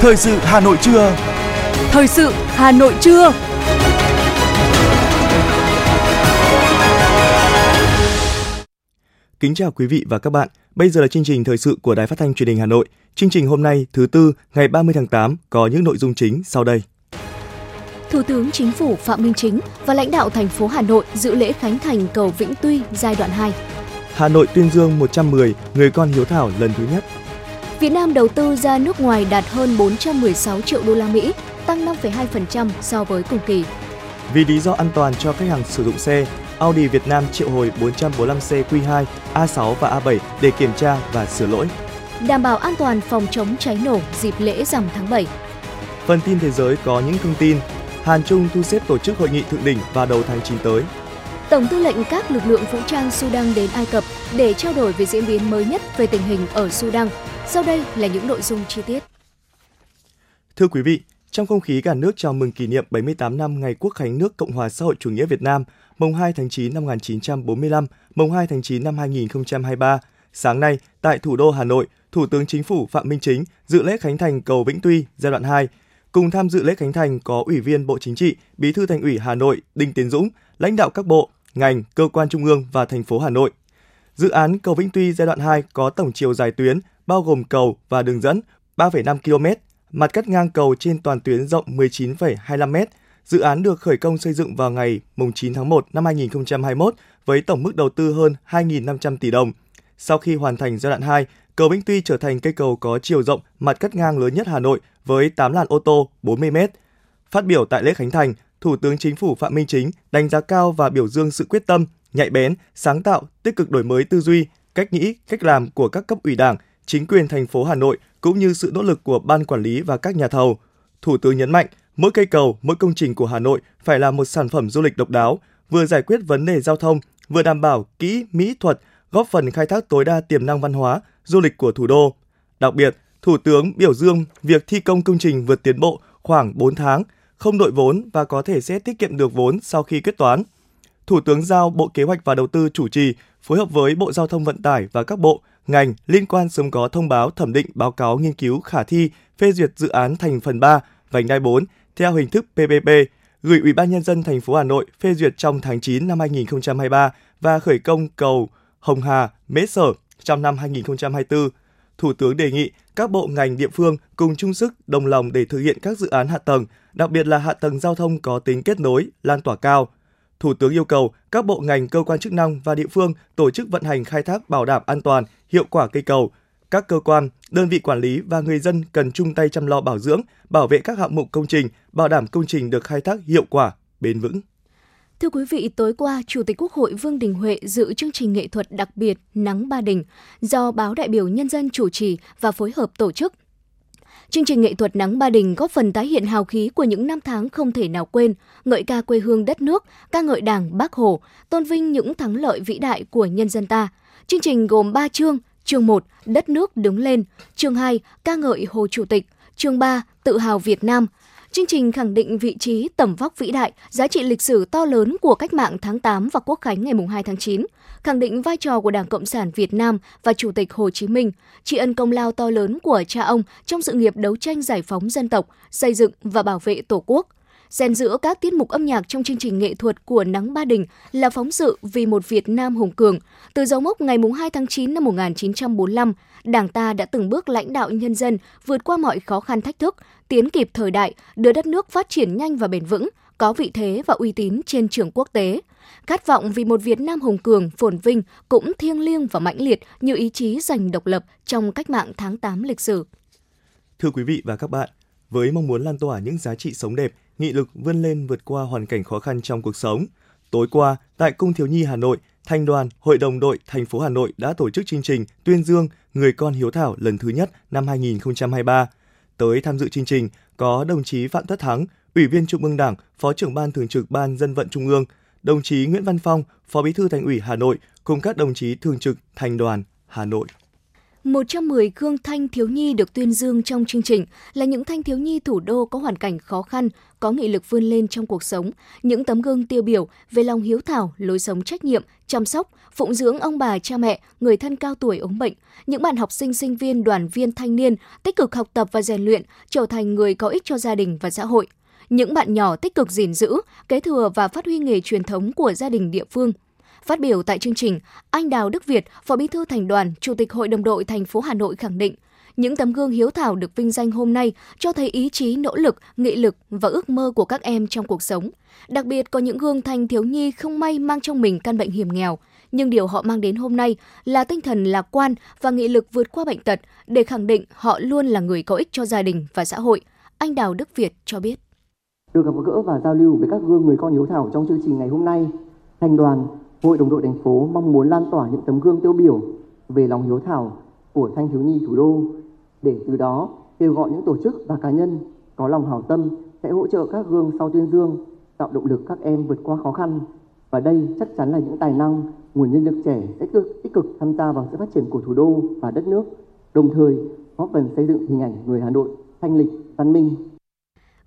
Thời sự Hà Nội trưa. Thời sự Hà Nội trưa. Kính chào quý vị và các bạn. Bây giờ là chương trình thời sự của Đài Phát thanh Truyền hình Hà Nội. Chương trình hôm nay thứ tư ngày 30 tháng 8 có những nội dung chính sau đây. Thủ tướng Chính phủ Phạm Minh Chính và lãnh đạo thành phố Hà Nội dự lễ khánh thành cầu Vĩnh Tuy giai đoạn 2. Hà Nội tuyên dương 110 người con hiếu thảo lần thứ nhất. Việt Nam đầu tư ra nước ngoài đạt hơn 416 triệu đô la Mỹ, tăng 5,2% so với cùng kỳ. Vì lý do an toàn cho khách hàng sử dụng xe, Audi Việt Nam triệu hồi 445C Q2, A6 và A7 để kiểm tra và sửa lỗi. Đảm bảo an toàn phòng chống cháy nổ dịp lễ rằm tháng 7. Phần tin thế giới có những thông tin. Hàn Trung thu xếp tổ chức hội nghị thượng đỉnh vào đầu tháng 9 tới. Tổng tư lệnh các lực lượng vũ trang Sudan đến Ai Cập để trao đổi về diễn biến mới nhất về tình hình ở Sudan. Sau đây là những nội dung chi tiết. Thưa quý vị, trong không khí cả nước chào mừng kỷ niệm 78 năm ngày Quốc khánh nước Cộng hòa xã hội chủ nghĩa Việt Nam, mùng 2 tháng 9 năm 1945, mùng 2 tháng 9 năm 2023, sáng nay tại thủ đô Hà Nội, Thủ tướng Chính phủ Phạm Minh Chính dự lễ khánh thành cầu Vĩnh Tuy giai đoạn 2. Cùng tham dự lễ khánh thành có Ủy viên Bộ Chính trị, Bí thư Thành ủy Hà Nội Đinh Tiến Dũng, lãnh đạo các bộ, ngành, cơ quan trung ương và thành phố Hà Nội. Dự án cầu Vĩnh Tuy giai đoạn 2 có tổng chiều dài tuyến bao gồm cầu và đường dẫn 3,5 km, mặt cắt ngang cầu trên toàn tuyến rộng 19,25 m. Dự án được khởi công xây dựng vào ngày 9 tháng 1 năm 2021 với tổng mức đầu tư hơn 2.500 tỷ đồng. Sau khi hoàn thành giai đoạn 2, cầu Vĩnh Tuy trở thành cây cầu có chiều rộng mặt cắt ngang lớn nhất Hà Nội với 8 làn ô tô 40 m. Phát biểu tại lễ khánh thành, Thủ tướng Chính phủ Phạm Minh Chính đánh giá cao và biểu dương sự quyết tâm, nhạy bén, sáng tạo, tích cực đổi mới tư duy, cách nghĩ, cách làm của các cấp ủy Đảng, chính quyền thành phố Hà Nội cũng như sự nỗ lực của ban quản lý và các nhà thầu. Thủ tướng nhấn mạnh, mỗi cây cầu, mỗi công trình của Hà Nội phải là một sản phẩm du lịch độc đáo, vừa giải quyết vấn đề giao thông, vừa đảm bảo kỹ mỹ thuật, góp phần khai thác tối đa tiềm năng văn hóa, du lịch của thủ đô. Đặc biệt, Thủ tướng biểu dương việc thi công công trình vượt tiến bộ khoảng 4 tháng, không đội vốn và có thể sẽ tiết kiệm được vốn sau khi quyết toán. Thủ tướng giao Bộ Kế hoạch và Đầu tư chủ trì, phối hợp với Bộ Giao thông Vận tải và các bộ, ngành liên quan sớm có thông báo thẩm định báo cáo nghiên cứu khả thi phê duyệt dự án thành phần 3 vành đai 4 theo hình thức PPP, gửi Ủy ban nhân dân thành phố Hà Nội phê duyệt trong tháng 9 năm 2023 và khởi công cầu Hồng Hà, Mễ Sở trong năm 2024. Thủ tướng đề nghị các bộ ngành địa phương cùng chung sức đồng lòng để thực hiện các dự án hạ tầng, đặc biệt là hạ tầng giao thông có tính kết nối, lan tỏa cao. Thủ tướng yêu cầu các bộ ngành cơ quan chức năng và địa phương tổ chức vận hành khai thác bảo đảm an toàn, hiệu quả cây cầu. Các cơ quan, đơn vị quản lý và người dân cần chung tay chăm lo bảo dưỡng, bảo vệ các hạng mục công trình, bảo đảm công trình được khai thác hiệu quả, bền vững. Thưa quý vị, tối qua, Chủ tịch Quốc hội Vương Đình Huệ dự chương trình nghệ thuật đặc biệt Nắng Ba Đình do báo đại biểu nhân dân chủ trì và phối hợp tổ chức. Chương trình nghệ thuật Nắng Ba Đình góp phần tái hiện hào khí của những năm tháng không thể nào quên, ngợi ca quê hương đất nước, ca ngợi Đảng, Bác Hồ, tôn vinh những thắng lợi vĩ đại của nhân dân ta. Chương trình gồm 3 chương, chương 1, Đất nước đứng lên, chương 2, ca ngợi Hồ Chủ tịch, chương 3, Tự hào Việt Nam, Chương trình khẳng định vị trí tầm vóc vĩ đại, giá trị lịch sử to lớn của cách mạng tháng 8 và quốc khánh ngày 2 tháng 9, khẳng định vai trò của Đảng Cộng sản Việt Nam và Chủ tịch Hồ Chí Minh, tri ân công lao to lớn của cha ông trong sự nghiệp đấu tranh giải phóng dân tộc, xây dựng và bảo vệ Tổ quốc. Xen giữa các tiết mục âm nhạc trong chương trình nghệ thuật của Nắng Ba Đình là phóng sự vì một Việt Nam hùng cường. Từ dấu mốc ngày 2 tháng 9 năm 1945, Đảng ta đã từng bước lãnh đạo nhân dân vượt qua mọi khó khăn thách thức, tiến kịp thời đại, đưa đất nước phát triển nhanh và bền vững, có vị thế và uy tín trên trường quốc tế. Khát vọng vì một Việt Nam hùng cường, phồn vinh cũng thiêng liêng và mãnh liệt như ý chí giành độc lập trong cách mạng tháng 8 lịch sử. Thưa quý vị và các bạn, với mong muốn lan tỏa những giá trị sống đẹp, nghị lực vươn lên vượt qua hoàn cảnh khó khăn trong cuộc sống, tối qua tại Cung Thiếu Nhi Hà Nội, Thanh đoàn Hội đồng đội thành phố Hà Nội đã tổ chức chương trình tuyên dương người con hiếu thảo lần thứ nhất năm 2023. Tới tham dự chương trình có đồng chí Phạm Tất Thắng, Ủy viên Trung ương Đảng, Phó trưởng ban thường trực Ban Dân vận Trung ương, đồng chí Nguyễn Văn Phong, Phó Bí thư Thành ủy Hà Nội cùng các đồng chí thường trực Thành đoàn Hà Nội. 110 gương thanh thiếu nhi được tuyên dương trong chương trình là những thanh thiếu nhi thủ đô có hoàn cảnh khó khăn, có nghị lực vươn lên trong cuộc sống, những tấm gương tiêu biểu về lòng hiếu thảo, lối sống trách nhiệm, chăm sóc, phụng dưỡng ông bà cha mẹ, người thân cao tuổi ốm bệnh, những bạn học sinh sinh viên, đoàn viên thanh niên tích cực học tập và rèn luyện, trở thành người có ích cho gia đình và xã hội. Những bạn nhỏ tích cực gìn giữ, kế thừa và phát huy nghề truyền thống của gia đình địa phương – Phát biểu tại chương trình, anh Đào Đức Việt, Phó Bí thư Thành đoàn, Chủ tịch Hội đồng đội thành phố Hà Nội khẳng định, những tấm gương hiếu thảo được vinh danh hôm nay cho thấy ý chí, nỗ lực, nghị lực và ước mơ của các em trong cuộc sống. Đặc biệt có những gương thanh thiếu nhi không may mang trong mình căn bệnh hiểm nghèo, nhưng điều họ mang đến hôm nay là tinh thần lạc quan và nghị lực vượt qua bệnh tật để khẳng định họ luôn là người có ích cho gia đình và xã hội. Anh Đào Đức Việt cho biết. Được gặp gỡ và giao lưu với các gương người con hiếu thảo trong chương trình ngày hôm nay, thành đoàn Hội đồng đội thành phố mong muốn lan tỏa những tấm gương tiêu biểu về lòng hiếu thảo của thanh thiếu nhi thủ đô. Để từ đó, kêu gọi những tổ chức và cá nhân có lòng hảo tâm sẽ hỗ trợ các gương sau tuyên dương, tạo động lực các em vượt qua khó khăn. Và đây chắc chắn là những tài năng, nguồn nhân lực trẻ tích cực tích cực tham gia vào sự phát triển của thủ đô và đất nước, đồng thời góp phần xây dựng hình ảnh người Hà Nội thanh lịch, văn minh.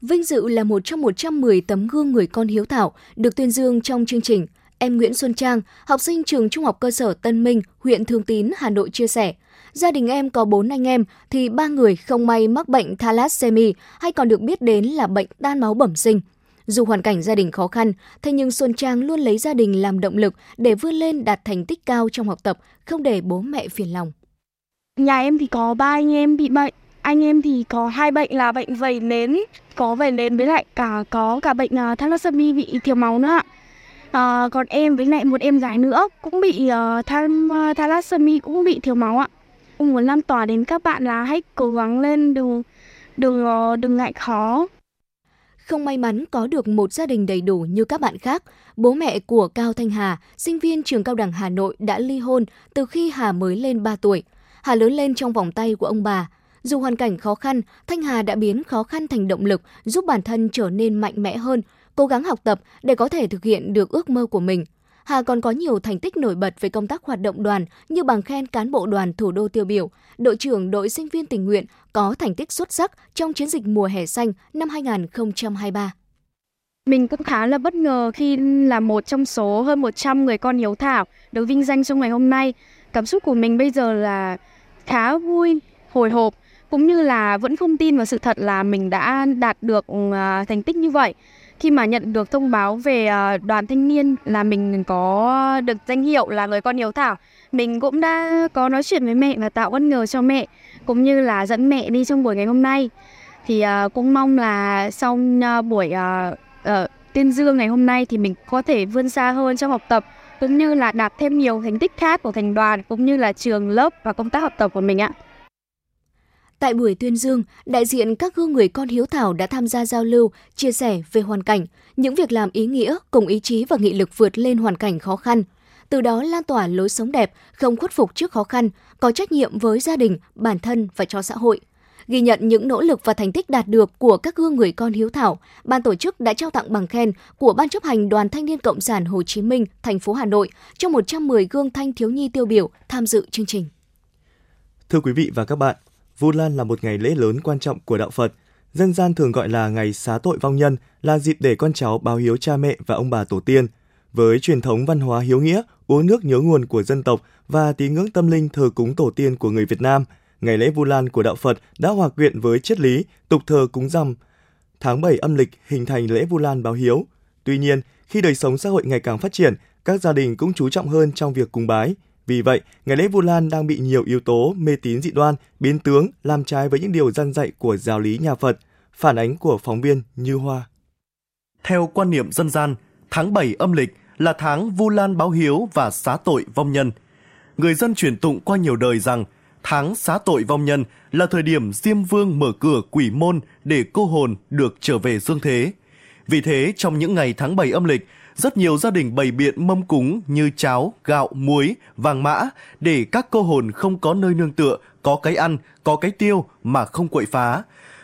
Vinh dự là một trong 110 tấm gương người con hiếu thảo được tuyên dương trong chương trình. Em Nguyễn Xuân Trang, học sinh trường Trung học cơ sở Tân Minh, huyện Thường Tín, Hà Nội chia sẻ, gia đình em có 4 anh em thì ba người không may mắc bệnh thalassemia hay còn được biết đến là bệnh tan máu bẩm sinh. Dù hoàn cảnh gia đình khó khăn, thế nhưng Xuân Trang luôn lấy gia đình làm động lực để vươn lên đạt thành tích cao trong học tập, không để bố mẹ phiền lòng. Nhà em thì có ba anh em bị bệnh, anh em thì có hai bệnh là bệnh vẩy nến, có vẩy nến với lại cả có cả bệnh à, thalassemia bị thiếu máu nữa ạ. À, còn em với lại một em gái nữa cũng bị uh, tham, uh, thalassemia cũng bị thiếu máu ạ. cũng muốn lan tỏa đến các bạn là hãy cố gắng lên đừng đừng uh, đừng ngại khó. Không may mắn có được một gia đình đầy đủ như các bạn khác, bố mẹ của Cao Thanh Hà, sinh viên trường cao đẳng Hà Nội đã ly hôn từ khi Hà mới lên 3 tuổi. Hà lớn lên trong vòng tay của ông bà. Dù hoàn cảnh khó khăn, Thanh Hà đã biến khó khăn thành động lực, giúp bản thân trở nên mạnh mẽ hơn, cố gắng học tập để có thể thực hiện được ước mơ của mình. Hà còn có nhiều thành tích nổi bật về công tác hoạt động đoàn như bằng khen cán bộ đoàn thủ đô tiêu biểu, đội trưởng đội sinh viên tình nguyện có thành tích xuất sắc trong chiến dịch mùa hè xanh năm 2023. Mình cũng khá là bất ngờ khi là một trong số hơn 100 người con hiếu thảo được vinh danh trong ngày hôm nay. Cảm xúc của mình bây giờ là khá vui, hồi hộp cũng như là vẫn không tin vào sự thật là mình đã đạt được à, thành tích như vậy khi mà nhận được thông báo về ờ, đoàn thanh niên là mình có được danh hiệu là người con hiếu thảo mình cũng đã có nói chuyện với mẹ và tạo bất ngờ cho mẹ cũng như là dẫn mẹ đi trong buổi ngày hôm nay thì ờ, cũng mong là sau ờ, buổi uh, tuyên dương ngày hôm nay thì mình có thể vươn xa hơn trong học tập cũng như là đạt thêm nhiều thành tích khác của thành đoàn cũng như là trường lớp và công tác học tập của mình ạ. Tại buổi tuyên dương, đại diện các gương người con hiếu thảo đã tham gia giao lưu, chia sẻ về hoàn cảnh, những việc làm ý nghĩa cùng ý chí và nghị lực vượt lên hoàn cảnh khó khăn. Từ đó lan tỏa lối sống đẹp, không khuất phục trước khó khăn, có trách nhiệm với gia đình, bản thân và cho xã hội. Ghi nhận những nỗ lực và thành tích đạt được của các gương người con hiếu thảo, ban tổ chức đã trao tặng bằng khen của Ban chấp hành Đoàn Thanh niên Cộng sản Hồ Chí Minh, thành phố Hà Nội cho 110 gương thanh thiếu nhi tiêu biểu tham dự chương trình. Thưa quý vị và các bạn, Vu Lan là một ngày lễ lớn quan trọng của đạo Phật. Dân gian thường gọi là ngày xá tội vong nhân, là dịp để con cháu báo hiếu cha mẹ và ông bà tổ tiên. Với truyền thống văn hóa hiếu nghĩa, uống nước nhớ nguồn của dân tộc và tín ngưỡng tâm linh thờ cúng tổ tiên của người Việt Nam, ngày lễ Vu Lan của đạo Phật đã hòa quyện với triết lý tục thờ cúng rằm. Tháng 7 âm lịch hình thành lễ Vu Lan báo hiếu. Tuy nhiên, khi đời sống xã hội ngày càng phát triển, các gia đình cũng chú trọng hơn trong việc cúng bái, vì vậy, ngày lễ Vu Lan đang bị nhiều yếu tố mê tín dị đoan, biến tướng, làm trái với những điều dân dạy của giáo lý nhà Phật. Phản ánh của phóng viên Như Hoa. Theo quan niệm dân gian, tháng 7 âm lịch là tháng Vu Lan báo hiếu và xá tội vong nhân. Người dân truyền tụng qua nhiều đời rằng tháng xá tội vong nhân là thời điểm Diêm Vương mở cửa quỷ môn để cô hồn được trở về dương thế. Vì thế, trong những ngày tháng 7 âm lịch, rất nhiều gia đình bày biện mâm cúng như cháo, gạo, muối, vàng mã để các cô hồn không có nơi nương tựa, có cái ăn, có cái tiêu mà không quậy phá.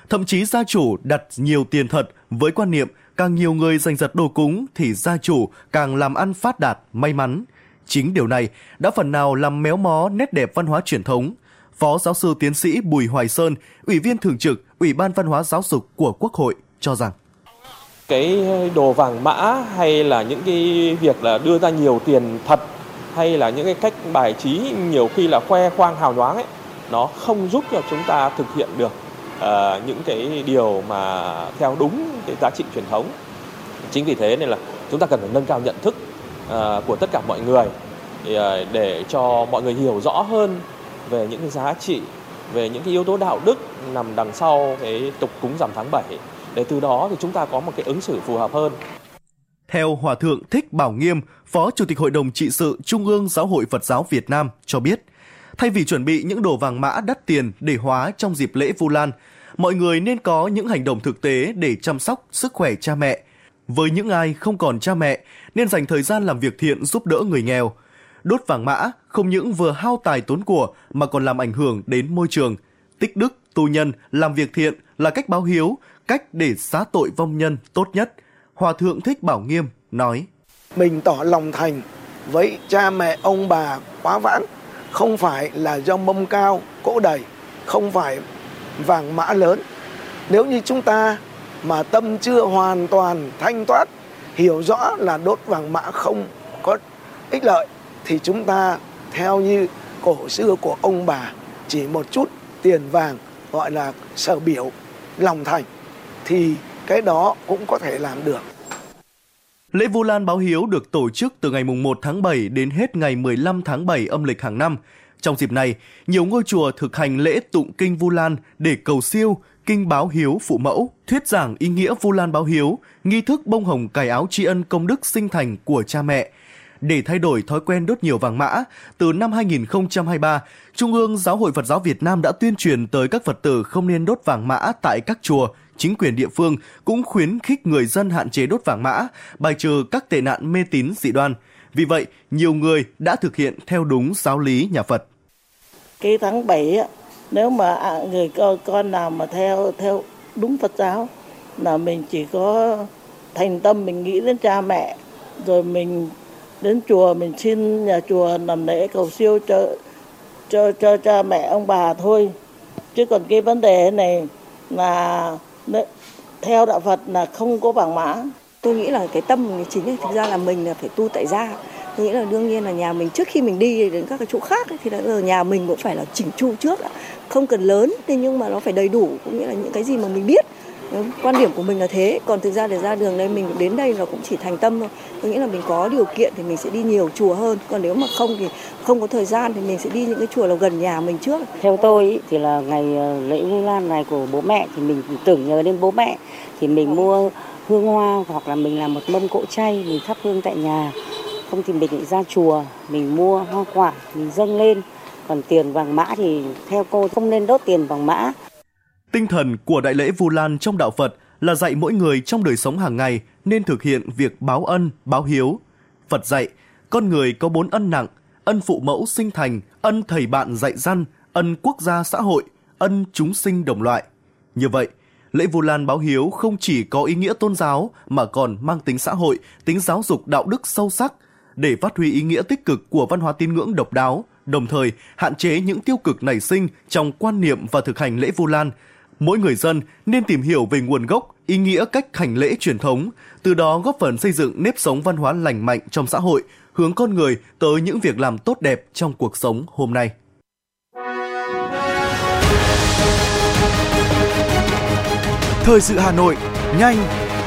Thậm chí gia chủ đặt nhiều tiền thật với quan niệm càng nhiều người giành giật đồ cúng thì gia chủ càng làm ăn phát đạt, may mắn. Chính điều này đã phần nào làm méo mó nét đẹp văn hóa truyền thống. Phó giáo sư tiến sĩ Bùi Hoài Sơn, Ủy viên Thường trực Ủy ban Văn hóa Giáo dục của Quốc hội cho rằng cái đồ vàng mã hay là những cái việc là đưa ra nhiều tiền thật hay là những cái cách bài trí nhiều khi là khoe khoang hào nhoáng ấy nó không giúp cho chúng ta thực hiện được uh, những cái điều mà theo đúng cái giá trị truyền thống. Chính vì thế nên là chúng ta cần phải nâng cao nhận thức uh, của tất cả mọi người uh, để cho mọi người hiểu rõ hơn về những cái giá trị về những cái yếu tố đạo đức nằm đằng sau cái tục cúng rằm tháng 7 để từ đó thì chúng ta có một cái ứng xử phù hợp hơn. Theo Hòa Thượng Thích Bảo Nghiêm, Phó Chủ tịch Hội đồng Trị sự Trung ương Giáo hội Phật giáo Việt Nam cho biết, thay vì chuẩn bị những đồ vàng mã đắt tiền để hóa trong dịp lễ Vu Lan, mọi người nên có những hành động thực tế để chăm sóc sức khỏe cha mẹ. Với những ai không còn cha mẹ, nên dành thời gian làm việc thiện giúp đỡ người nghèo. Đốt vàng mã không những vừa hao tài tốn của mà còn làm ảnh hưởng đến môi trường. Tích đức, tu nhân, làm việc thiện là cách báo hiếu, cách để xá tội vong nhân tốt nhất. Hòa thượng Thích Bảo Nghiêm nói: Mình tỏ lòng thành với cha mẹ ông bà quá vãng, không phải là do mâm cao, cỗ đầy, không phải vàng mã lớn. Nếu như chúng ta mà tâm chưa hoàn toàn thanh thoát, hiểu rõ là đốt vàng mã không có ích lợi thì chúng ta theo như cổ xưa của ông bà chỉ một chút tiền vàng gọi là sở biểu lòng thành thì cái đó cũng có thể làm được. Lễ Vu Lan báo hiếu được tổ chức từ ngày mùng 1 tháng 7 đến hết ngày 15 tháng 7 âm lịch hàng năm. Trong dịp này, nhiều ngôi chùa thực hành lễ tụng kinh Vu Lan để cầu siêu, kinh báo hiếu phụ mẫu, thuyết giảng ý nghĩa Vu Lan báo hiếu, nghi thức bông hồng cài áo tri ân công đức sinh thành của cha mẹ. Để thay đổi thói quen đốt nhiều vàng mã, từ năm 2023, Trung ương Giáo hội Phật giáo Việt Nam đã tuyên truyền tới các Phật tử không nên đốt vàng mã tại các chùa, chính quyền địa phương cũng khuyến khích người dân hạn chế đốt vàng mã, bài trừ các tệ nạn mê tín dị đoan. Vì vậy, nhiều người đã thực hiện theo đúng giáo lý nhà Phật. Cái tháng 7 nếu mà à, người con, con nào mà theo theo đúng Phật giáo là mình chỉ có thành tâm mình nghĩ đến cha mẹ rồi mình đến chùa mình xin nhà chùa làm lễ cầu siêu cho cho cho cha mẹ ông bà thôi chứ còn cái vấn đề này là theo đạo Phật là không có vàng mã. Tôi nghĩ là cái tâm mình chính thực ra là mình là phải tu tại gia. Tôi nghĩ là đương nhiên là nhà mình, trước khi mình đi đến các cái chỗ khác thì là nhà mình cũng phải là chỉnh chu trước không cần lớn, thế nhưng mà nó phải đầy đủ, cũng nghĩa là những cái gì mà mình biết quan điểm của mình là thế. Còn thực ra để ra đường đây mình đến đây là cũng chỉ thành tâm thôi. Tôi nghĩ là mình có điều kiện thì mình sẽ đi nhiều chùa hơn. Còn nếu mà không thì không có thời gian thì mình sẽ đi những cái chùa là gần nhà mình trước. Theo tôi ý, thì là ngày ờ, lễ vu lan này của bố mẹ thì mình tưởng nhớ đến bố mẹ. Thì mình mua hương hoa hoặc là mình làm một mâm cỗ chay mình thắp hương tại nhà. Không thì mình ra chùa mình mua hoa quả mình dâng lên. Còn tiền vàng mã thì theo cô không nên đốt tiền vàng mã. Tinh thần của Đại lễ Vu Lan trong đạo Phật là dạy mỗi người trong đời sống hàng ngày nên thực hiện việc báo ân, báo hiếu. Phật dạy, con người có bốn ân nặng, ân phụ mẫu sinh thành, ân thầy bạn dạy dân, ân quốc gia xã hội, ân chúng sinh đồng loại. Như vậy, lễ Vu Lan báo hiếu không chỉ có ý nghĩa tôn giáo mà còn mang tính xã hội, tính giáo dục đạo đức sâu sắc để phát huy ý nghĩa tích cực của văn hóa tín ngưỡng độc đáo, đồng thời hạn chế những tiêu cực nảy sinh trong quan niệm và thực hành lễ Vu Lan, mỗi người dân nên tìm hiểu về nguồn gốc, ý nghĩa cách hành lễ truyền thống, từ đó góp phần xây dựng nếp sống văn hóa lành mạnh trong xã hội, hướng con người tới những việc làm tốt đẹp trong cuộc sống hôm nay. Thời sự Hà Nội, nhanh,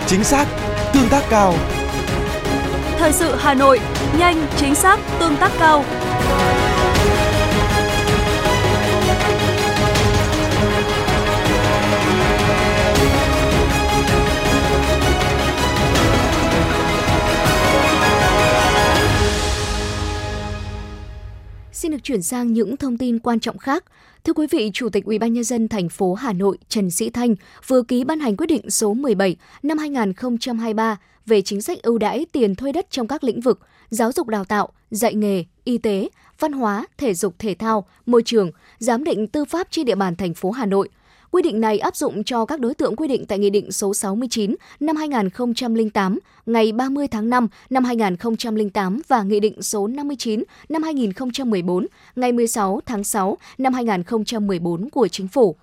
chính xác, tương tác cao. Thời sự Hà Nội, nhanh, chính xác, tương tác cao. Xin được chuyển sang những thông tin quan trọng khác. Thưa quý vị, Chủ tịch UBND thành phố Hà Nội Trần Sĩ Thanh vừa ký ban hành quyết định số 17 năm 2023 về chính sách ưu đãi tiền thuê đất trong các lĩnh vực giáo dục đào tạo, dạy nghề, y tế, văn hóa, thể dục thể thao, môi trường, giám định tư pháp trên địa bàn thành phố Hà Nội. Quy định này áp dụng cho các đối tượng quy định tại Nghị định số 69 năm 2008 ngày 30 tháng 5 năm 2008 và Nghị định số 59 năm 2014 ngày 16 tháng 6 năm 2014 của Chính phủ.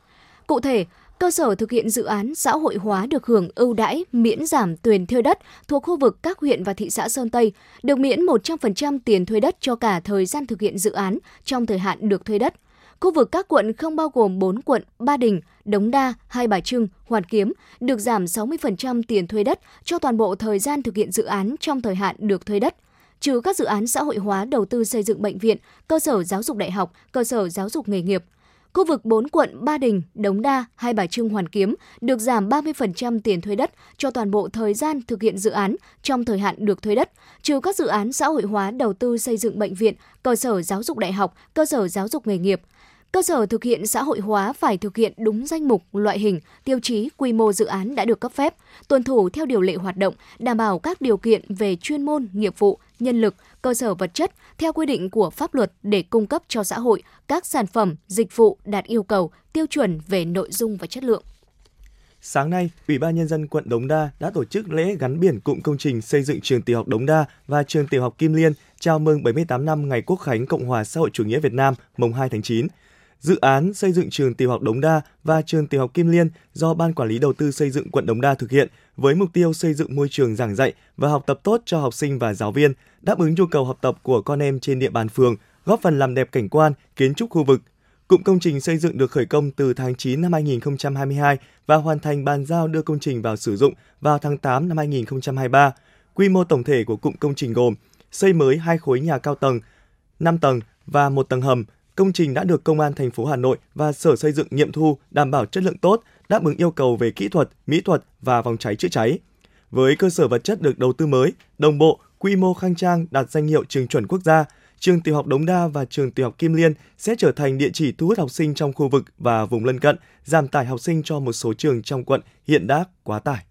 Cụ thể, cơ sở thực hiện dự án xã hội hóa được hưởng ưu đãi miễn giảm tiền thuê đất thuộc khu vực các huyện và thị xã Sơn Tây, được miễn 100% tiền thuê đất cho cả thời gian thực hiện dự án trong thời hạn được thuê đất. Khu vực các quận không bao gồm 4 quận Ba Đình, Đống Đa, Hai Bà Trưng, Hoàn Kiếm được giảm 60% tiền thuê đất cho toàn bộ thời gian thực hiện dự án trong thời hạn được thuê đất. Trừ các dự án xã hội hóa đầu tư xây dựng bệnh viện, cơ sở giáo dục đại học, cơ sở giáo dục nghề nghiệp – Khu vực 4 quận Ba Đình, Đống Đa, Hai Bà Trưng, Hoàn Kiếm được giảm 30% tiền thuê đất cho toàn bộ thời gian thực hiện dự án trong thời hạn được thuê đất, trừ các dự án xã hội hóa đầu tư xây dựng bệnh viện, cơ sở giáo dục đại học, cơ sở giáo dục nghề nghiệp. Cơ sở thực hiện xã hội hóa phải thực hiện đúng danh mục, loại hình, tiêu chí, quy mô dự án đã được cấp phép, tuân thủ theo điều lệ hoạt động, đảm bảo các điều kiện về chuyên môn, nghiệp vụ, nhân lực, cơ sở vật chất theo quy định của pháp luật để cung cấp cho xã hội các sản phẩm, dịch vụ đạt yêu cầu, tiêu chuẩn về nội dung và chất lượng. Sáng nay, Ủy ban Nhân dân quận Đống Đa đã tổ chức lễ gắn biển cụm công trình xây dựng trường tiểu học Đống Đa và trường tiểu học Kim Liên chào mừng 78 năm ngày Quốc khánh Cộng hòa xã hội chủ nghĩa Việt Nam mùng 2 tháng 9. Dự án xây dựng trường tiểu học Đống Đa và trường tiểu học Kim Liên do Ban Quản lý Đầu tư xây dựng quận Đống Đa thực hiện với mục tiêu xây dựng môi trường giảng dạy và học tập tốt cho học sinh và giáo viên, đáp ứng nhu cầu học tập của con em trên địa bàn phường, góp phần làm đẹp cảnh quan, kiến trúc khu vực. Cụm công trình xây dựng được khởi công từ tháng 9 năm 2022 và hoàn thành bàn giao đưa công trình vào sử dụng vào tháng 8 năm 2023. Quy mô tổng thể của cụm công trình gồm xây mới hai khối nhà cao tầng, 5 tầng và một tầng hầm, công trình đã được Công an thành phố Hà Nội và Sở Xây dựng nghiệm thu đảm bảo chất lượng tốt, đáp ứng yêu cầu về kỹ thuật, mỹ thuật và phòng cháy chữa cháy. Với cơ sở vật chất được đầu tư mới, đồng bộ, quy mô khang trang đạt danh hiệu trường chuẩn quốc gia, trường tiểu học Đống Đa và trường tiểu học Kim Liên sẽ trở thành địa chỉ thu hút học sinh trong khu vực và vùng lân cận, giảm tải học sinh cho một số trường trong quận hiện đã quá tải.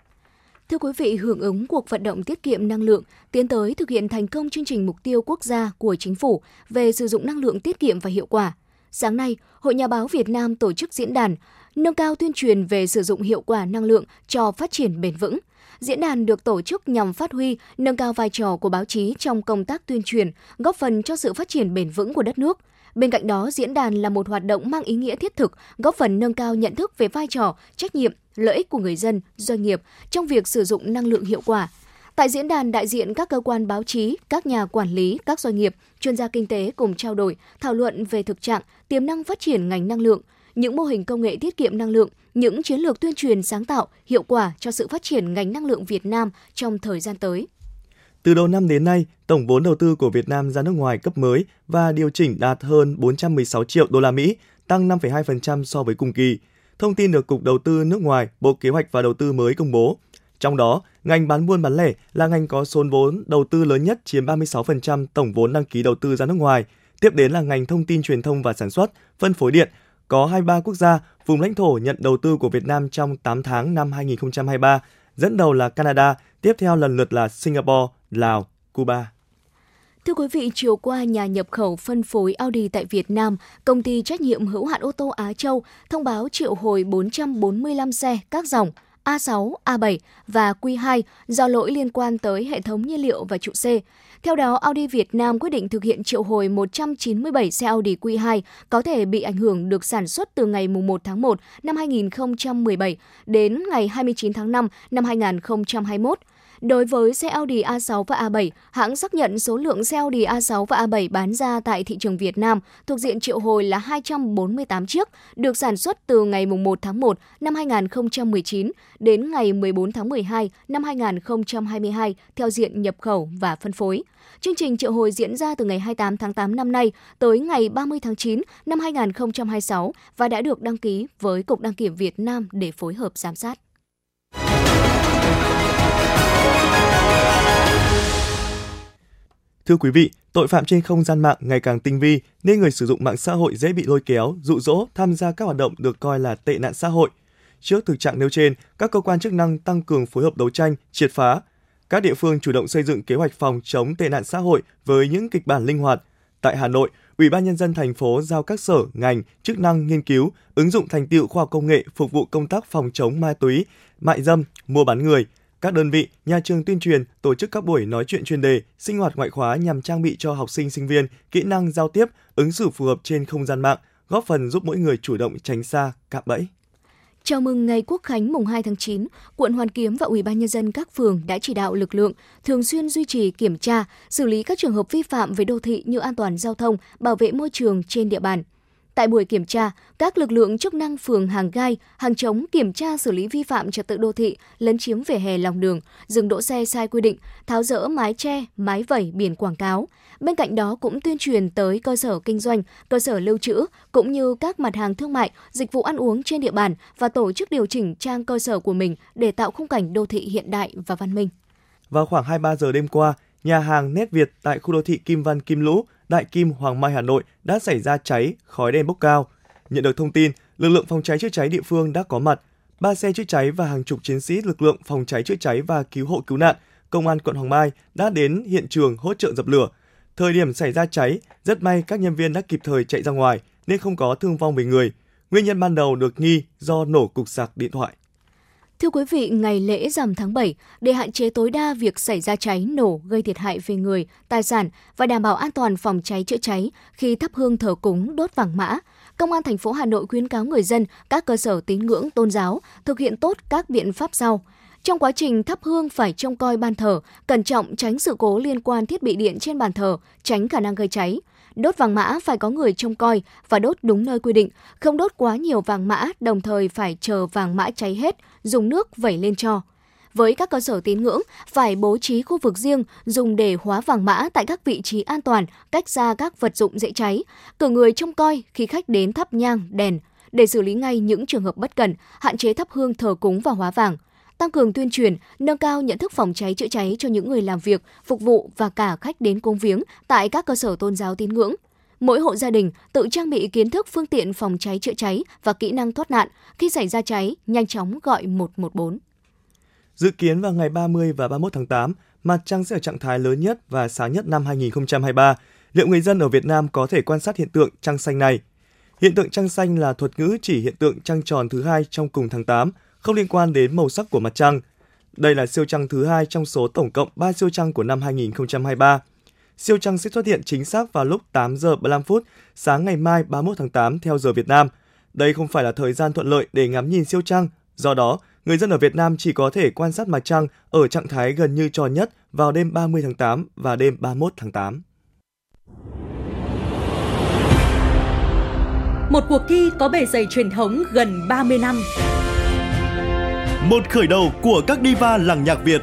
Thưa quý vị, hưởng ứng cuộc vận động tiết kiệm năng lượng, tiến tới thực hiện thành công chương trình mục tiêu quốc gia của chính phủ về sử dụng năng lượng tiết kiệm và hiệu quả. Sáng nay, Hội Nhà báo Việt Nam tổ chức diễn đàn nâng cao tuyên truyền về sử dụng hiệu quả năng lượng cho phát triển bền vững. Diễn đàn được tổ chức nhằm phát huy, nâng cao vai trò của báo chí trong công tác tuyên truyền, góp phần cho sự phát triển bền vững của đất nước. Bên cạnh đó, diễn đàn là một hoạt động mang ý nghĩa thiết thực, góp phần nâng cao nhận thức về vai trò, trách nhiệm, lợi ích của người dân, doanh nghiệp trong việc sử dụng năng lượng hiệu quả. Tại diễn đàn, đại diện các cơ quan báo chí, các nhà quản lý, các doanh nghiệp, chuyên gia kinh tế cùng trao đổi, thảo luận về thực trạng, tiềm năng phát triển ngành năng lượng, những mô hình công nghệ tiết kiệm năng lượng, những chiến lược tuyên truyền sáng tạo, hiệu quả cho sự phát triển ngành năng lượng Việt Nam trong thời gian tới. Từ đầu năm đến nay, tổng vốn đầu tư của Việt Nam ra nước ngoài cấp mới và điều chỉnh đạt hơn 416 triệu đô la Mỹ, tăng 5,2% so với cùng kỳ. Thông tin được Cục Đầu tư nước ngoài, Bộ Kế hoạch và Đầu tư mới công bố. Trong đó, ngành bán buôn bán lẻ là ngành có số vốn đầu tư lớn nhất chiếm 36% tổng vốn đăng ký đầu tư ra nước ngoài. Tiếp đến là ngành thông tin truyền thông và sản xuất, phân phối điện, có 23 quốc gia, vùng lãnh thổ nhận đầu tư của Việt Nam trong 8 tháng năm 2023, dẫn đầu là Canada, tiếp theo lần lượt là Singapore, Lào, Cuba. Thưa quý vị, chiều qua, nhà nhập khẩu phân phối Audi tại Việt Nam, công ty trách nhiệm hữu hạn ô tô Á Châu thông báo triệu hồi 445 xe các dòng A6, A7 và Q2 do lỗi liên quan tới hệ thống nhiên liệu và trụ C. Theo đó, Audi Việt Nam quyết định thực hiện triệu hồi 197 xe Audi Q2 có thể bị ảnh hưởng được sản xuất từ ngày 1 tháng 1 năm 2017 đến ngày 29 tháng 5 năm 2021. Đối với xe Audi A6 và A7, hãng xác nhận số lượng xe Audi A6 và A7 bán ra tại thị trường Việt Nam thuộc diện triệu hồi là 248 chiếc, được sản xuất từ ngày 1 tháng 1 năm 2019 đến ngày 14 tháng 12 năm 2022 theo diện nhập khẩu và phân phối. Chương trình triệu hồi diễn ra từ ngày 28 tháng 8 năm nay tới ngày 30 tháng 9 năm 2026 và đã được đăng ký với Cục Đăng kiểm Việt Nam để phối hợp giám sát. Thưa quý vị, tội phạm trên không gian mạng ngày càng tinh vi nên người sử dụng mạng xã hội dễ bị lôi kéo, dụ dỗ tham gia các hoạt động được coi là tệ nạn xã hội. Trước thực trạng nêu trên, các cơ quan chức năng tăng cường phối hợp đấu tranh, triệt phá. Các địa phương chủ động xây dựng kế hoạch phòng chống tệ nạn xã hội với những kịch bản linh hoạt. Tại Hà Nội, Ủy ban nhân dân thành phố giao các sở, ngành, chức năng nghiên cứu, ứng dụng thành tựu khoa học công nghệ phục vụ công tác phòng chống ma túy, mại dâm, mua bán người. Các đơn vị, nhà trường tuyên truyền, tổ chức các buổi nói chuyện chuyên đề, sinh hoạt ngoại khóa nhằm trang bị cho học sinh sinh viên kỹ năng giao tiếp, ứng xử phù hợp trên không gian mạng, góp phần giúp mỗi người chủ động tránh xa cạm bẫy. Chào mừng ngày Quốc khánh mùng 2 tháng 9, quận Hoàn Kiếm và Ủy ban nhân dân các phường đã chỉ đạo lực lượng thường xuyên duy trì kiểm tra, xử lý các trường hợp vi phạm về đô thị như an toàn giao thông, bảo vệ môi trường trên địa bàn. Tại buổi kiểm tra, các lực lượng chức năng phường Hàng Gai, Hàng Trống kiểm tra xử lý vi phạm trật tự đô thị, lấn chiếm vỉa hè lòng đường, dừng đỗ xe sai quy định, tháo rỡ mái che, mái vẩy biển quảng cáo. Bên cạnh đó cũng tuyên truyền tới cơ sở kinh doanh, cơ sở lưu trữ cũng như các mặt hàng thương mại, dịch vụ ăn uống trên địa bàn và tổ chức điều chỉnh trang cơ sở của mình để tạo khung cảnh đô thị hiện đại và văn minh. Vào khoảng 23 giờ đêm qua, nhà hàng Nét Việt tại khu đô thị Kim Văn Kim Lũ Đại Kim Hoàng Mai Hà Nội đã xảy ra cháy, khói đen bốc cao. Nhận được thông tin, lực lượng phòng cháy chữa cháy địa phương đã có mặt. Ba xe chữa cháy và hàng chục chiến sĩ lực lượng phòng cháy chữa cháy và cứu hộ cứu nạn, công an quận Hoàng Mai đã đến hiện trường hỗ trợ dập lửa. Thời điểm xảy ra cháy, rất may các nhân viên đã kịp thời chạy ra ngoài nên không có thương vong về người. Nguyên nhân ban đầu được nghi do nổ cục sạc điện thoại. Thưa quý vị, ngày lễ rằm tháng 7, để hạn chế tối đa việc xảy ra cháy, nổ, gây thiệt hại về người, tài sản và đảm bảo an toàn phòng cháy chữa cháy khi thắp hương thờ cúng đốt vàng mã, Công an thành phố Hà Nội khuyến cáo người dân, các cơ sở tín ngưỡng tôn giáo thực hiện tốt các biện pháp sau. Trong quá trình thắp hương phải trông coi ban thờ, cẩn trọng tránh sự cố liên quan thiết bị điện trên bàn thờ, tránh khả năng gây cháy. Đốt vàng mã phải có người trông coi và đốt đúng nơi quy định, không đốt quá nhiều vàng mã, đồng thời phải chờ vàng mã cháy hết, dùng nước vẩy lên cho. Với các cơ sở tín ngưỡng, phải bố trí khu vực riêng dùng để hóa vàng mã tại các vị trí an toàn, cách xa các vật dụng dễ cháy, cử người trông coi khi khách đến thắp nhang, đèn, để xử lý ngay những trường hợp bất cần, hạn chế thắp hương thờ cúng và hóa vàng tăng cường tuyên truyền, nâng cao nhận thức phòng cháy chữa cháy cho những người làm việc, phục vụ và cả khách đến cúng viếng tại các cơ sở tôn giáo tín ngưỡng. Mỗi hộ gia đình tự trang bị kiến thức phương tiện phòng cháy chữa cháy và kỹ năng thoát nạn khi xảy ra cháy, nhanh chóng gọi 114. Dự kiến vào ngày 30 và 31 tháng 8, mặt trăng sẽ ở trạng thái lớn nhất và sáng nhất năm 2023. Liệu người dân ở Việt Nam có thể quan sát hiện tượng trăng xanh này? Hiện tượng trăng xanh là thuật ngữ chỉ hiện tượng trăng tròn thứ hai trong cùng tháng 8, không liên quan đến màu sắc của mặt trăng. Đây là siêu trăng thứ hai trong số tổng cộng 3 siêu trăng của năm 2023. Siêu trăng sẽ xuất hiện chính xác vào lúc 8 giờ 35 phút sáng ngày mai 31 tháng 8 theo giờ Việt Nam. Đây không phải là thời gian thuận lợi để ngắm nhìn siêu trăng, do đó người dân ở Việt Nam chỉ có thể quan sát mặt trăng ở trạng thái gần như tròn nhất vào đêm 30 tháng 8 và đêm 31 tháng 8. Một cuộc thi có bề dày truyền thống gần 30 năm. Một khởi đầu của các diva làng nhạc Việt.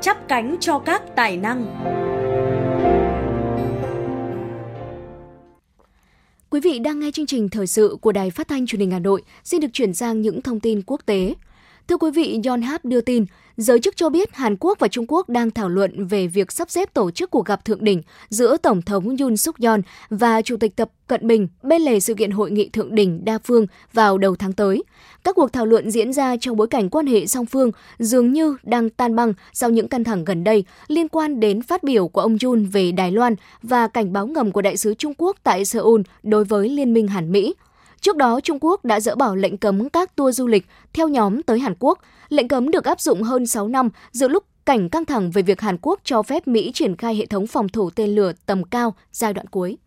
chắp cánh cho các tài năng. Quý vị đang nghe chương trình thời sự của Đài Phát thanh Truyền hình Hà Nội. Xin được chuyển sang những thông tin quốc tế. Thưa quý vị, Yonhap đưa tin, giới chức cho biết Hàn Quốc và Trung Quốc đang thảo luận về việc sắp xếp tổ chức cuộc gặp thượng đỉnh giữa Tổng thống Yoon suk yeol và Chủ tịch Tập Cận Bình bên lề sự kiện hội nghị thượng đỉnh đa phương vào đầu tháng tới. Các cuộc thảo luận diễn ra trong bối cảnh quan hệ song phương dường như đang tan băng sau những căng thẳng gần đây liên quan đến phát biểu của ông Yoon về Đài Loan và cảnh báo ngầm của đại sứ Trung Quốc tại Seoul đối với Liên minh Hàn Mỹ. Trước đó, Trung Quốc đã dỡ bỏ lệnh cấm các tour du lịch theo nhóm tới Hàn Quốc. Lệnh cấm được áp dụng hơn 6 năm giữa lúc cảnh căng thẳng về việc Hàn Quốc cho phép Mỹ triển khai hệ thống phòng thủ tên lửa tầm cao giai đoạn cuối.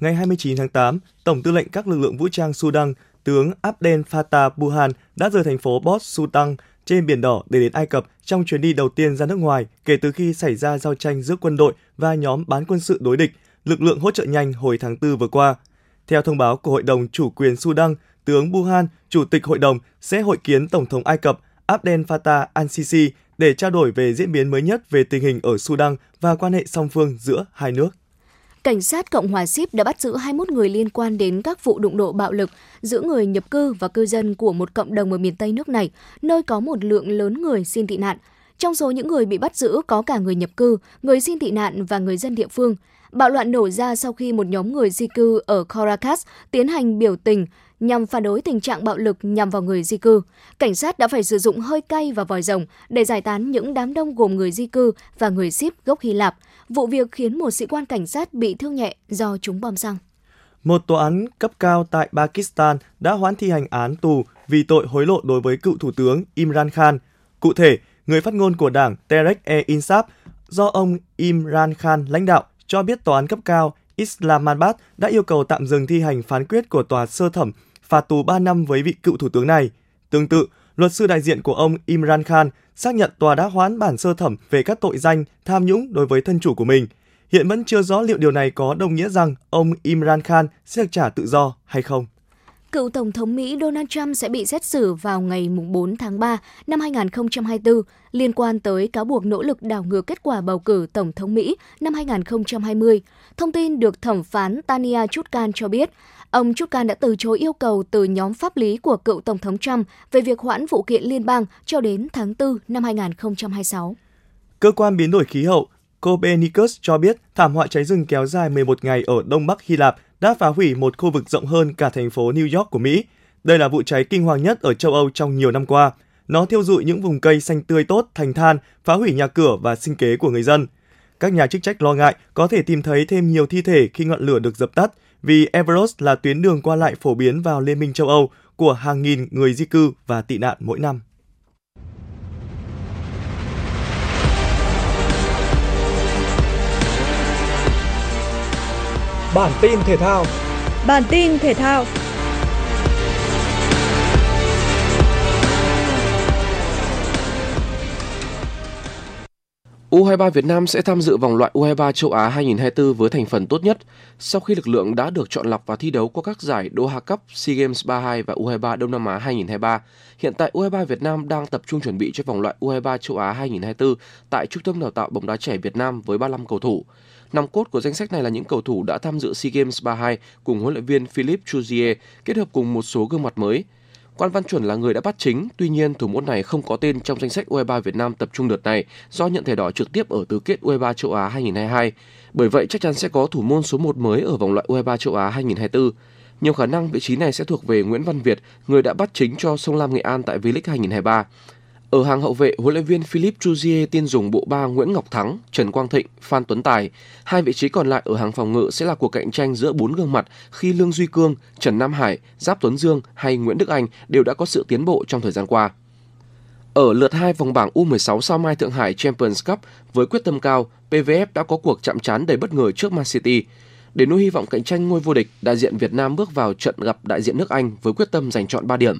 ngày 29 tháng 8, Tổng tư lệnh các lực lượng vũ trang Sudan, tướng Abdel Fattah Burhan đã rời thành phố Port Sudan trên Biển Đỏ để đến Ai Cập trong chuyến đi đầu tiên ra nước ngoài kể từ khi xảy ra giao tranh giữa quân đội và nhóm bán quân sự đối địch, lực lượng hỗ trợ nhanh hồi tháng 4 vừa qua. Theo thông báo của Hội đồng Chủ quyền Sudan, tướng Buhan, Chủ tịch Hội đồng, sẽ hội kiến Tổng thống Ai Cập Abdel Fattah al-Sisi để trao đổi về diễn biến mới nhất về tình hình ở Sudan và quan hệ song phương giữa hai nước. Cảnh sát Cộng hòa Ship đã bắt giữ 21 người liên quan đến các vụ đụng độ bạo lực giữa người nhập cư và cư dân của một cộng đồng ở miền Tây nước này, nơi có một lượng lớn người xin tị nạn. Trong số những người bị bắt giữ có cả người nhập cư, người xin tị nạn và người dân địa phương. Bạo loạn nổ ra sau khi một nhóm người di cư ở Caracas tiến hành biểu tình nhằm phản đối tình trạng bạo lực nhằm vào người di cư. Cảnh sát đã phải sử dụng hơi cay và vòi rồng để giải tán những đám đông gồm người di cư và người ship gốc Hy Lạp. Vụ việc khiến một sĩ quan cảnh sát bị thương nhẹ do trúng bom xăng. Một tòa án cấp cao tại Pakistan đã hoãn thi hành án tù vì tội hối lộ đối với cựu thủ tướng Imran Khan. Cụ thể, người phát ngôn của đảng Tehreek-e-Insaf do ông Imran Khan lãnh đạo cho biết tòa án cấp cao Islamabad đã yêu cầu tạm dừng thi hành phán quyết của tòa sơ thẩm phạt tù 3 năm với vị cựu thủ tướng này. Tương tự, luật sư đại diện của ông Imran Khan xác nhận tòa đã hoãn bản sơ thẩm về các tội danh tham nhũng đối với thân chủ của mình. Hiện vẫn chưa rõ liệu điều này có đồng nghĩa rằng ông Imran Khan sẽ được trả tự do hay không. Cựu Tổng thống Mỹ Donald Trump sẽ bị xét xử vào ngày 4 tháng 3 năm 2024 liên quan tới cáo buộc nỗ lực đảo ngược kết quả bầu cử Tổng thống Mỹ năm 2020. Thông tin được thẩm phán Tania Chutkan cho biết, ông Chutkan đã từ chối yêu cầu từ nhóm pháp lý của cựu Tổng thống Trump về việc hoãn vụ kiện liên bang cho đến tháng 4 năm 2026. Cơ quan biến đổi khí hậu Copernicus cho biết thảm họa cháy rừng kéo dài 11 ngày ở Đông Bắc Hy Lạp đã phá hủy một khu vực rộng hơn cả thành phố New York của Mỹ. Đây là vụ cháy kinh hoàng nhất ở châu Âu trong nhiều năm qua. Nó thiêu dụi những vùng cây xanh tươi tốt thành than, phá hủy nhà cửa và sinh kế của người dân. Các nhà chức trách lo ngại có thể tìm thấy thêm nhiều thi thể khi ngọn lửa được dập tắt, vì Everest là tuyến đường qua lại phổ biến vào Liên minh châu Âu của hàng nghìn người di cư và tị nạn mỗi năm. Bản tin thể thao. Bản tin thể thao. U23 Việt Nam sẽ tham dự vòng loại U23 châu Á 2024 với thành phần tốt nhất sau khi lực lượng đã được chọn lọc và thi đấu qua các giải Doha Cup, SEA Games 32 và U23 Đông Nam Á 2023. Hiện tại U23 Việt Nam đang tập trung chuẩn bị cho vòng loại U23 châu Á 2024 tại Trung tâm đào tạo bóng đá trẻ Việt Nam với 35 cầu thủ. Nòng cốt của danh sách này là những cầu thủ đã tham dự SEA Games 32 cùng huấn luyện viên Philippe Chuzier kết hợp cùng một số gương mặt mới. Quan Văn Chuẩn là người đã bắt chính, tuy nhiên thủ môn này không có tên trong danh sách U23 Việt Nam tập trung đợt này do nhận thẻ đỏ trực tiếp ở tứ kết U23 châu Á 2022. Bởi vậy chắc chắn sẽ có thủ môn số 1 mới ở vòng loại U23 châu Á 2024. Nhiều khả năng vị trí này sẽ thuộc về Nguyễn Văn Việt, người đã bắt chính cho Sông Lam Nghệ An tại V-League 2023. Ở hàng hậu vệ, huấn luyện viên Philip Chuzier tiên dùng bộ ba Nguyễn Ngọc Thắng, Trần Quang Thịnh, Phan Tuấn Tài. Hai vị trí còn lại ở hàng phòng ngự sẽ là cuộc cạnh tranh giữa bốn gương mặt khi Lương Duy Cương, Trần Nam Hải, Giáp Tuấn Dương hay Nguyễn Đức Anh đều đã có sự tiến bộ trong thời gian qua. Ở lượt 2 vòng bảng U16 sao Mai Thượng Hải Champions Cup với quyết tâm cao, PVF đã có cuộc chạm trán đầy bất ngờ trước Man City. Để nuôi hy vọng cạnh tranh ngôi vô địch, đại diện Việt Nam bước vào trận gặp đại diện nước Anh với quyết tâm giành chọn 3 điểm.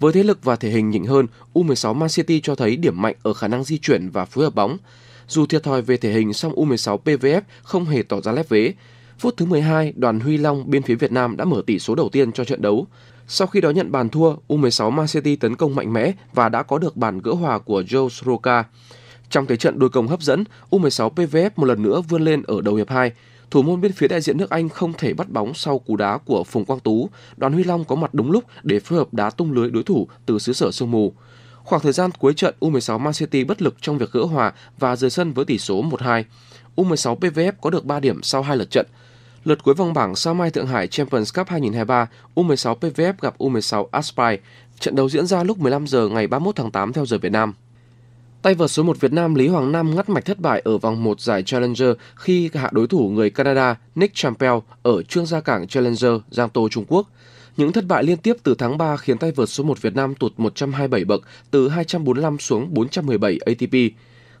Với thế lực và thể hình nhỉnh hơn, U16 Man City cho thấy điểm mạnh ở khả năng di chuyển và phối hợp bóng. Dù thiệt thòi về thể hình, song U16 PVF không hề tỏ ra lép vế. Phút thứ 12, đoàn Huy Long bên phía Việt Nam đã mở tỷ số đầu tiên cho trận đấu. Sau khi đó nhận bàn thua, U16 Man City tấn công mạnh mẽ và đã có được bàn gỡ hòa của Joe Sroka. Trong thế trận đôi công hấp dẫn, U16 PVF một lần nữa vươn lên ở đầu hiệp 2 thủ môn bên phía đại diện nước Anh không thể bắt bóng sau cú đá của Phùng Quang Tú. Đoàn Huy Long có mặt đúng lúc để phối hợp đá tung lưới đối thủ từ xứ sở sương mù. Khoảng thời gian cuối trận, U16 Man City bất lực trong việc gỡ hòa và rời sân với tỷ số 1-2. U16 PVF có được 3 điểm sau hai lượt trận. Lượt cuối vòng bảng Sao Mai Thượng Hải Champions Cup 2023, U16 PVF gặp U16 Aspire. Trận đấu diễn ra lúc 15 giờ ngày 31 tháng 8 theo giờ Việt Nam. Tay vợt số 1 Việt Nam Lý Hoàng Nam ngắt mạch thất bại ở vòng 1 giải Challenger khi hạ đối thủ người Canada Nick Champel ở Trương Gia Cảng Challenger, Giang Tô, Trung Quốc. Những thất bại liên tiếp từ tháng 3 khiến tay vợt số 1 Việt Nam tụt 127 bậc từ 245 xuống 417 ATP.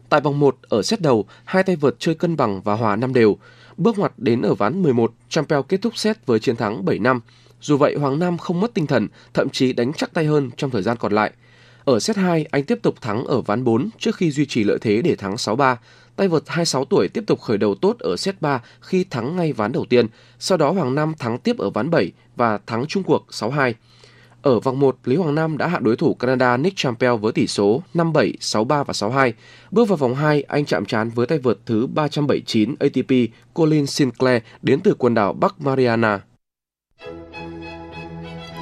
Tại vòng 1 ở set đầu, hai tay vợt chơi cân bằng và hòa năm đều. bước ngoặt đến ở ván 11, Champel kết thúc set với chiến thắng 7 năm. Dù vậy, Hoàng Nam không mất tinh thần, thậm chí đánh chắc tay hơn trong thời gian còn lại. Ở set 2, anh tiếp tục thắng ở ván 4 trước khi duy trì lợi thế để thắng 6-3. Tay vợt 26 tuổi tiếp tục khởi đầu tốt ở set 3 khi thắng ngay ván đầu tiên. Sau đó Hoàng Nam thắng tiếp ở ván 7 và thắng chung cuộc 6-2. Ở vòng 1, Lý Hoàng Nam đã hạ đối thủ Canada Nick Champel với tỷ số 5-7, 6-3 và 6-2. Bước vào vòng 2, anh chạm trán với tay vợt thứ 379 ATP Colin Sinclair đến từ quần đảo Bắc Mariana.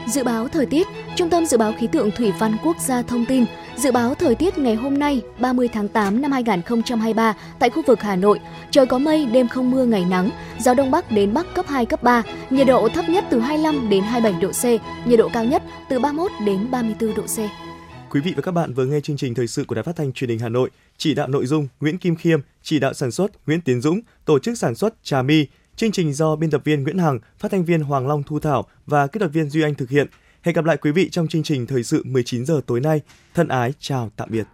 Dự báo thời tiết, Trung tâm Dự báo Khí tượng Thủy văn Quốc gia thông tin, dự báo thời tiết ngày hôm nay 30 tháng 8 năm 2023 tại khu vực Hà Nội, trời có mây, đêm không mưa, ngày nắng, gió đông bắc đến bắc cấp 2, cấp 3, nhiệt độ thấp nhất từ 25 đến 27 độ C, nhiệt độ cao nhất từ 31 đến 34 độ C. Quý vị và các bạn vừa nghe chương trình thời sự của Đài Phát thanh Truyền hình Hà Nội, chỉ đạo nội dung Nguyễn Kim Khiêm, chỉ đạo sản xuất Nguyễn Tiến Dũng, tổ chức sản xuất Trà My. Chương trình do biên tập viên Nguyễn Hằng, phát thanh viên Hoàng Long Thu Thảo và kỹ thuật viên Duy Anh thực hiện. Hẹn gặp lại quý vị trong chương trình thời sự 19 giờ tối nay. Thân ái chào tạm biệt.